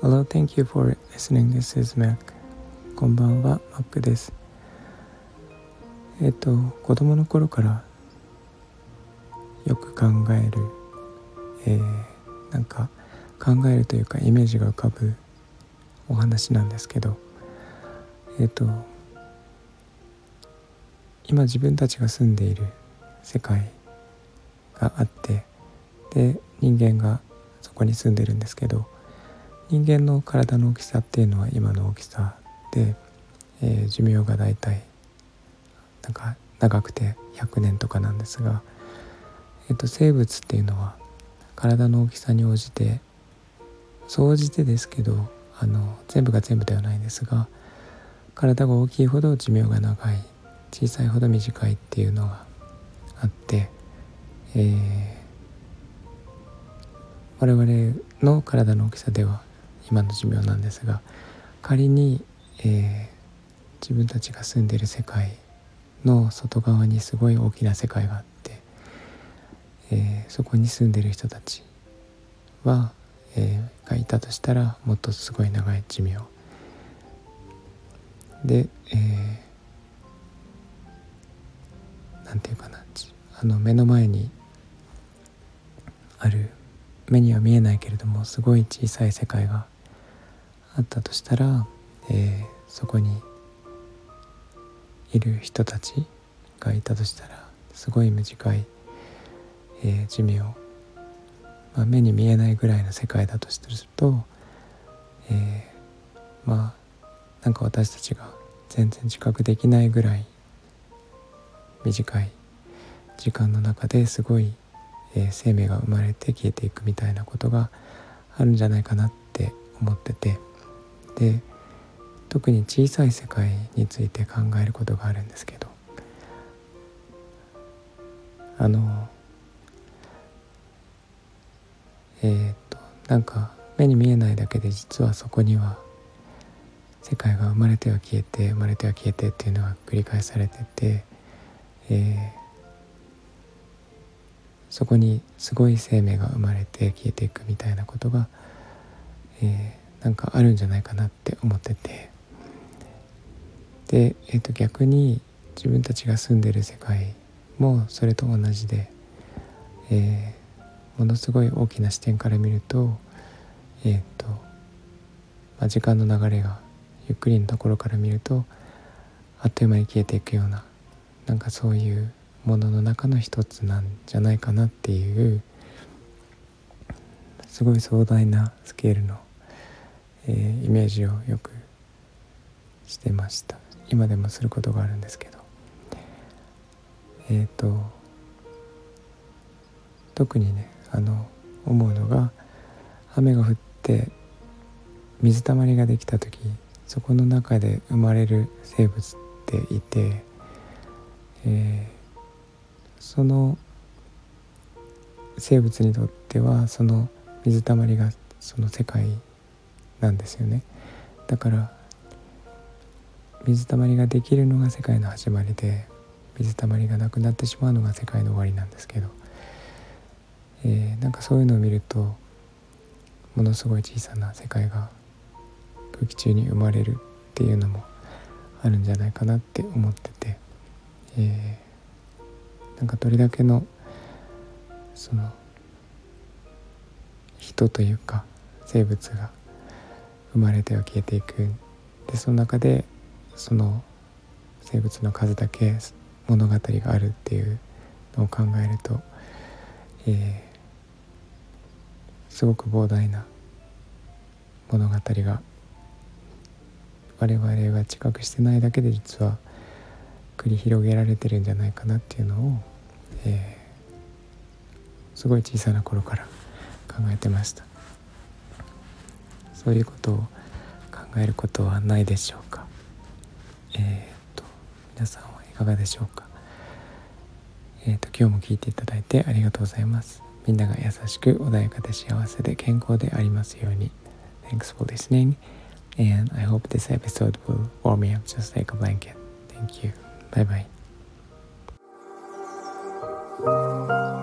Hello, thank you for listening. This is Mac. こんばんは、Mac です。えっ、と、子供の頃からよく考える、えー、なんか考えるというかイメージが浮かぶお話なんですけど、えっ、と、今自分たちが住んでいる世界があってで人間がそこに住んでるんですけど人間の体の大きさっていうのは今の大きさで、えー、寿命がだいたいなんか長くて100年とかなんですが、えー、と生物っていうのは体の大きさに応じて総じてですけどあの全部が全部ではないですが体が大きいほど寿命が長い小さいほど短いっていうのがあって、えー、我々の体の大きさでは今の寿命なんですが仮に、えー、自分たちが住んでる世界の外側にすごい大きな世界があって、えー、そこに住んでる人たちは、えー、がいたとしたらもっとすごい長い寿命。で、えー、なんていうかなあの目の前にある。目には見えないけれどもすごい小さい世界があったとしたら、えー、そこにいる人たちがいたとしたらすごい短い、えー、寿命、まあ、目に見えないぐらいの世界だとすると、えー、まあなんか私たちが全然自覚できないぐらい短い時間の中ですごい、えー、生命が生まれて消えていくみたいなことがあるんじゃないかなって思ってて。で特に小さい世界について考えることがあるんですけど。あのえー、っとなんか目に見えないだけで実はそこには世界が生まれては消えて生まれては消えてっていうのが繰り返されてて、えー、そこにすごい生命が生まれて消えていくみたいなことが、えー、なんかあるんじゃないかなって思ってて。で、えー、と逆に自分たちが住んでる世界もそれと同じで、えー、ものすごい大きな視点から見るとえっ、ー、と、まあ、時間の流れがゆっくりのところから見るとあっという間に消えていくようななんかそういうものの中の一つなんじゃないかなっていうすごい壮大なスケールの、えー、イメージをよくしてました。今でもすることがあるんですけど。えっ、ー、と特にねあの思うのが雨が降って水たまりができた時そこの中で生まれる生物っていて、えーその生物にとってはその水たまりがその世界なんですよね。だから水たまりができるのが世界の始まりで水たまりがなくなってしまうのが世界の終わりなんですけど、えー、なんかそういうのを見るとものすごい小さな世界が空気中に生まれるっていうのもあるんじゃないかなって思ってて、えーなんかどれだけのその人というか生物が生まれては消えていく。でその中でその生物の数だけ物語があるっていうのを考えると、えー、すごく膨大な物語が我々が知覚してないだけで実は繰り広げられてるんじゃないかなっていうのを、えー、すごい小さな頃から考えてましたそういうことを考えることはないでしょうかえー、っと皆さんはいかがでしょうかえー、っと今日も聞いていただいてありがとうございますみんなが優しく穏やかで幸せで健康でありますように Thanks for listening and I hope this episode will warm me up just like a blanket. Thank you. Bye bye. Thank you.